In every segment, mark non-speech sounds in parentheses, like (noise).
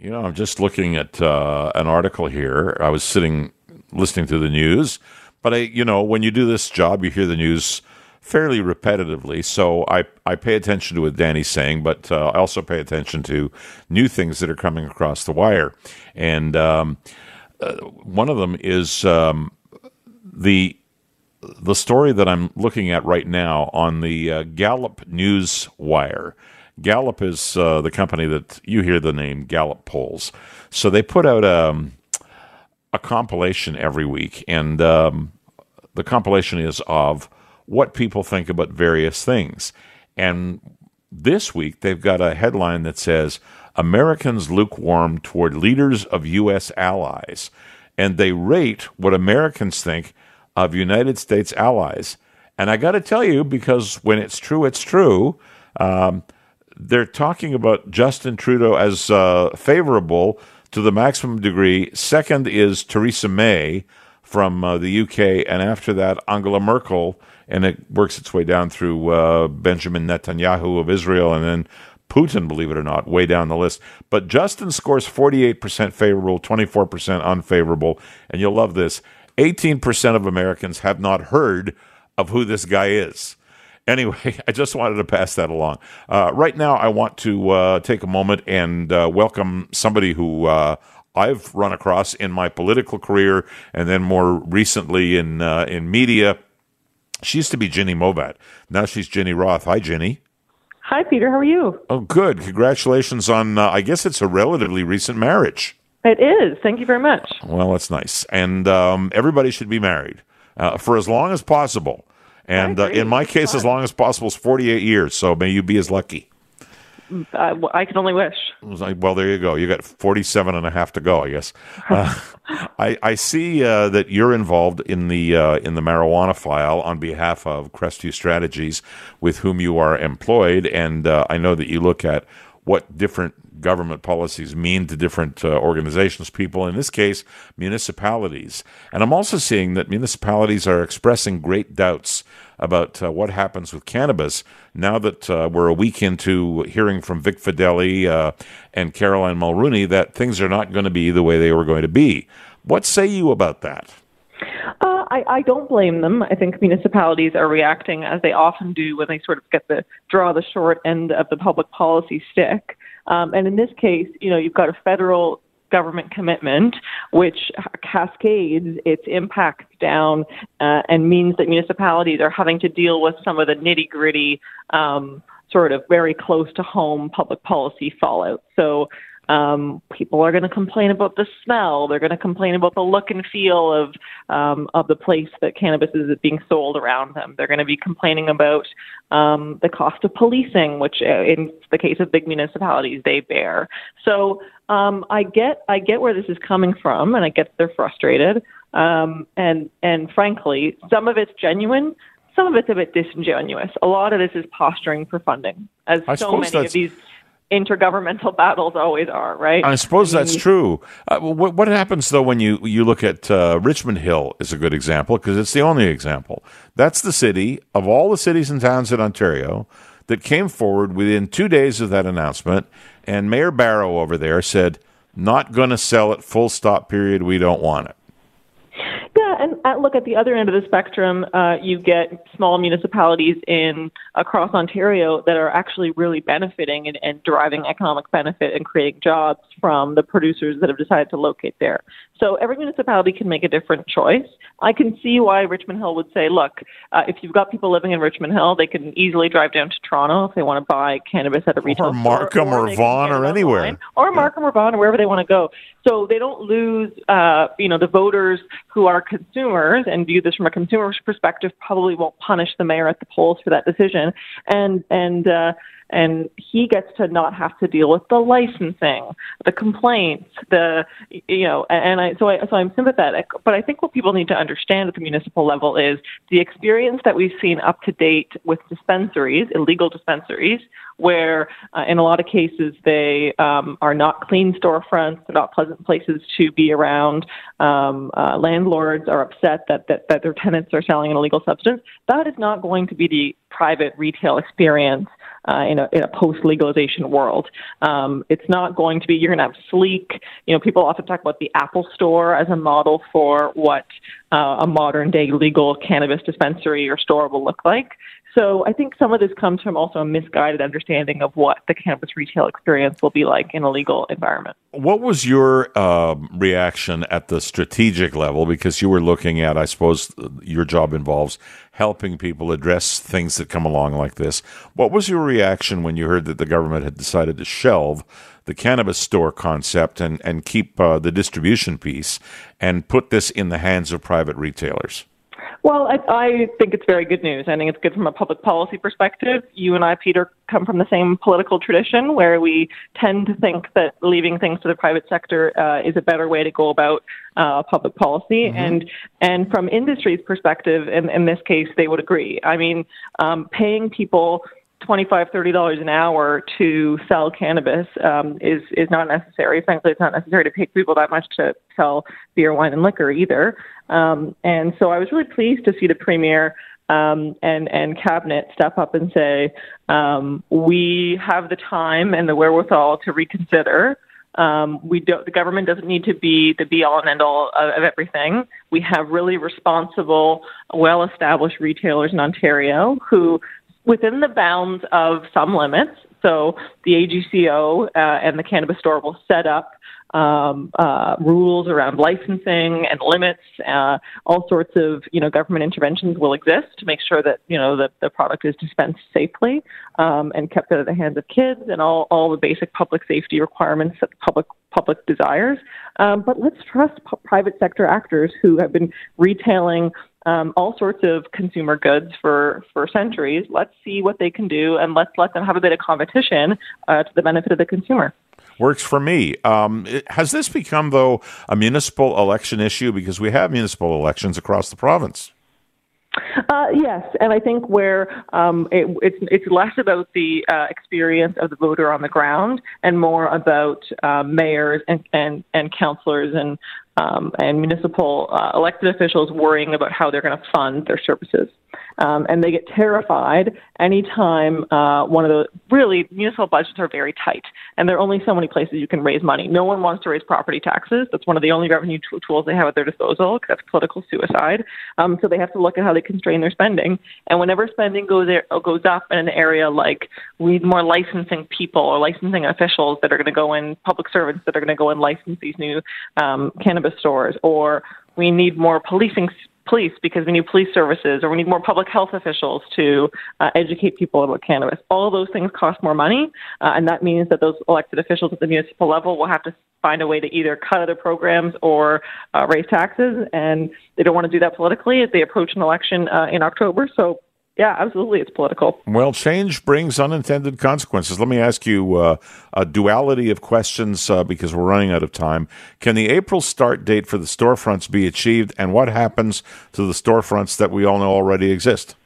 You know, I'm just looking at uh, an article here. I was sitting listening to the news, but I, you know, when you do this job, you hear the news fairly repetitively. So I, I pay attention to what Danny's saying, but uh, I also pay attention to new things that are coming across the wire. And um, uh, one of them is um, the the story that I'm looking at right now on the uh, Gallup News Wire. Gallup is uh, the company that you hear the name Gallup polls. So they put out um, a compilation every week, and um, the compilation is of what people think about various things. And this week they've got a headline that says Americans lukewarm toward leaders of U.S. allies, and they rate what Americans think of United States allies. And I got to tell you, because when it's true, it's true. Um, they're talking about Justin Trudeau as uh, favorable to the maximum degree. Second is Theresa May from uh, the UK, and after that, Angela Merkel, and it works its way down through uh, Benjamin Netanyahu of Israel, and then Putin, believe it or not, way down the list. But Justin scores 48% favorable, 24% unfavorable, and you'll love this 18% of Americans have not heard of who this guy is. Anyway, (laughs) I just wanted to pass that along. Uh, right now, I want to uh, take a moment and uh, welcome somebody who uh, I've run across in my political career, and then more recently in uh, in media. She used to be Ginny Movat. Now she's Ginny Roth. Hi, Ginny. Hi, Peter. How are you? Oh, good. Congratulations on. Uh, I guess it's a relatively recent marriage. It is. Thank you very much. Well, that's nice, and um, everybody should be married for as long as possible. And uh, in my case, as long as possible is 48 years. So may you be as lucky. Uh, I can only wish. Well, there you go. You got 47 and a half to go, I guess. (laughs) Uh, (laughs) I, I, see uh, that you're involved in the uh, in the marijuana file on behalf of Crestview Strategies, with whom you are employed, and uh, I know that you look at what different government policies mean to different uh, organizations, people, in this case, municipalities. And I'm also seeing that municipalities are expressing great doubts about uh, what happens with cannabis now that uh, we're a week into hearing from Vic Fedeli uh, and Caroline Mulroney that things are not going to be the way they were going to be. What say you about that? I, I don't blame them. I think municipalities are reacting as they often do when they sort of get the draw the short end of the public policy stick. Um, and in this case, you know, you've got a federal government commitment, which cascades its impacts down uh, and means that municipalities are having to deal with some of the nitty gritty, um, sort of very close to home public policy fallout. So um, people are going to complain about the smell. They're going to complain about the look and feel of um, of the place that cannabis is being sold around them. They're going to be complaining about um, the cost of policing, which, uh, in the case of big municipalities, they bear. So um, I get I get where this is coming from, and I get they're frustrated. Um, and and frankly, some of it's genuine. Some of it's a bit disingenuous. A lot of this is posturing for funding, as I so many of these intergovernmental battles always are, right? I suppose that's true. Uh, what, what, happens though when you you look at uh, Richmond Hill is a good example because it's the only example. That's the city of all the cities and towns in Ontario that came forward within two days of that announcement, and Mayor Barrow over there said, "Not going to sell it. Full stop. Period. We don't want it." Yeah, and at, look at the other end of the spectrum. Uh, you get small municipalities in across Ontario that are actually really benefiting and, and deriving economic benefit and creating jobs from the producers that have decided to locate there. So every municipality can make a different choice. I can see why Richmond Hill would say, look, uh, if you've got people living in Richmond Hill, they can easily drive down to Toronto if they want to buy cannabis at a retail or Markham store, or, or Vaughan or anywhere, online, or Markham or Vaughan or wherever they want to go. So they don't lose, uh, you know, the voters who are consumers and view this from a consumer's perspective. Probably won't punish the mayor at the polls for that decision, and and. Uh, and he gets to not have to deal with the licensing, the complaints, the you know, and I so I so I'm sympathetic, but I think what people need to understand at the municipal level is the experience that we've seen up to date with dispensaries, illegal dispensaries, where uh, in a lot of cases they um, are not clean storefronts, they're not pleasant places to be around. Um, uh, landlords are upset that, that that their tenants are selling an illegal substance. That is not going to be the private retail experience uh, in a in a post legalization world. Um, it's not going to be you're going to have sleek. You know, people often talk about the Apple Store as a model for what uh, a modern day legal cannabis dispensary or store will look like. So I think some of this comes from also a misguided understanding of what the cannabis retail experience will be like in a legal environment. What was your um, reaction at the strategic level? Because you were looking at, I suppose, your job involves helping people address things that come along like this. What was your reaction when you heard that the government had decided to shelve the cannabis store concept and, and keep uh, the distribution piece and put this in the hands of private retailers? Well, I, I think it's very good news. I think it's good from a public policy perspective. You and I, Peter, come from the same political tradition where we tend to think that leaving things to the private sector uh, is a better way to go about uh, public policy. Mm-hmm. And and from industry's perspective, in, in this case, they would agree. I mean, um, paying people twenty-five, thirty dollars an hour to sell cannabis um, is is not necessary. Frankly, it's not necessary to pay people that much to sell beer, wine, and liquor either. Um, and so, I was really pleased to see the premier um, and and cabinet step up and say um, we have the time and the wherewithal to reconsider. Um, we don't, the government doesn't need to be the be all and end all of, of everything. We have really responsible, well established retailers in Ontario who within the bounds of some limits. So the AGCO uh, and the cannabis store will set up um, uh, rules around licensing and limits. Uh, all sorts of you know government interventions will exist to make sure that you know that the product is dispensed safely um, and kept out of the hands of kids, and all all the basic public safety requirements that the public public desires. Um, but let's trust p- private sector actors who have been retailing um, all sorts of consumer goods for, for centuries. Let's see what they can do, and let's let them have a bit of competition uh, to the benefit of the consumer. Works for me. Um, has this become, though, a municipal election issue? Because we have municipal elections across the province. Uh, yes, and I think where um, it, it's it's less about the uh, experience of the voter on the ground and more about uh, mayors and, and and councillors and um, and municipal uh, elected officials worrying about how they're going to fund their services. Um, and they get terrified anytime uh, one of the really municipal budgets are very tight, and there are only so many places you can raise money. No one wants to raise property taxes. That's one of the only revenue t- tools they have at their disposal. That's political suicide. Um, so they have to look at how they constrain their spending. And whenever spending goes there, goes up in an area like we need more licensing people or licensing officials that are going to go in, public servants that are going to go and license these new um, cannabis stores, or we need more policing police because we need police services or we need more public health officials to uh, educate people about cannabis. All those things cost more money, uh, and that means that those elected officials at the municipal level will have to find a way to either cut other programs or uh, raise taxes, and they don't want to do that politically as they approach an election uh, in October. So yeah, absolutely, it's political. Well, change brings unintended consequences. Let me ask you uh, a duality of questions uh, because we're running out of time. Can the April start date for the storefronts be achieved, and what happens to the storefronts that we all know already exist?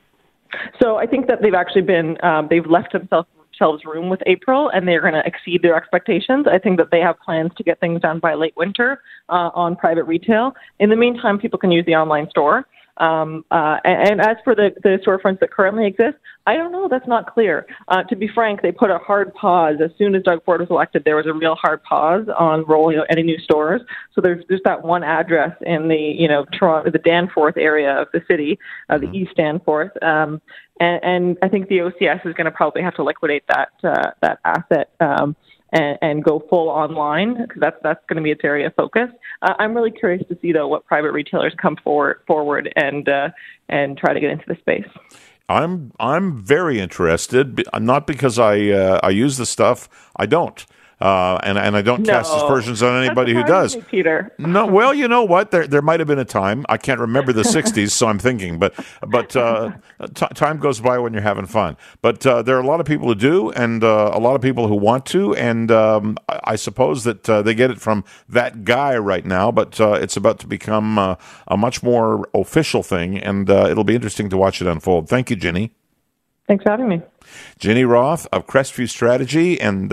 So I think that they've actually been um, they've left themselves room with April, and they're going to exceed their expectations. I think that they have plans to get things done by late winter uh, on private retail. In the meantime, people can use the online store. Um, uh, and, and, as for the, the storefronts that currently exist, I don't know. That's not clear. Uh, to be frank, they put a hard pause as soon as Doug Ford was elected. There was a real hard pause on rolling out any new stores. So there's just that one address in the you know Toronto, the Danforth area of the city, uh, the mm-hmm. East Danforth. Um, and, and I think the OCS is going to probably have to liquidate that uh, that asset. Um, and, and go full online because that's that's going to be its area of focus. Uh, I'm really curious to see though what private retailers come forward forward and uh, and try to get into the space. I'm I'm very interested, not because I uh, I use the stuff. I don't. Uh, and and I don't no. cast aspersions on anybody who does. Me, Peter. No, well, you know what? There there might have been a time. I can't remember the '60s, so I'm thinking. But but uh, (laughs) t- time goes by when you're having fun. But uh, there are a lot of people who do, and uh, a lot of people who want to. And um, I, I, suppose that uh, they get it from that guy right now. But uh, it's about to become a much more official thing, and it'll be interesting to watch it unfold. Thank you, Ginny. Thanks for having me. Ginny Roth of Crestview Strategy and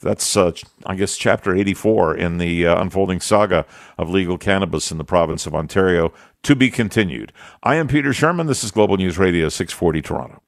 that's, uh, I guess, chapter 84 in the uh, unfolding saga of legal cannabis in the province of Ontario to be continued. I am Peter Shurman. This is Global News Radio 640 Toronto.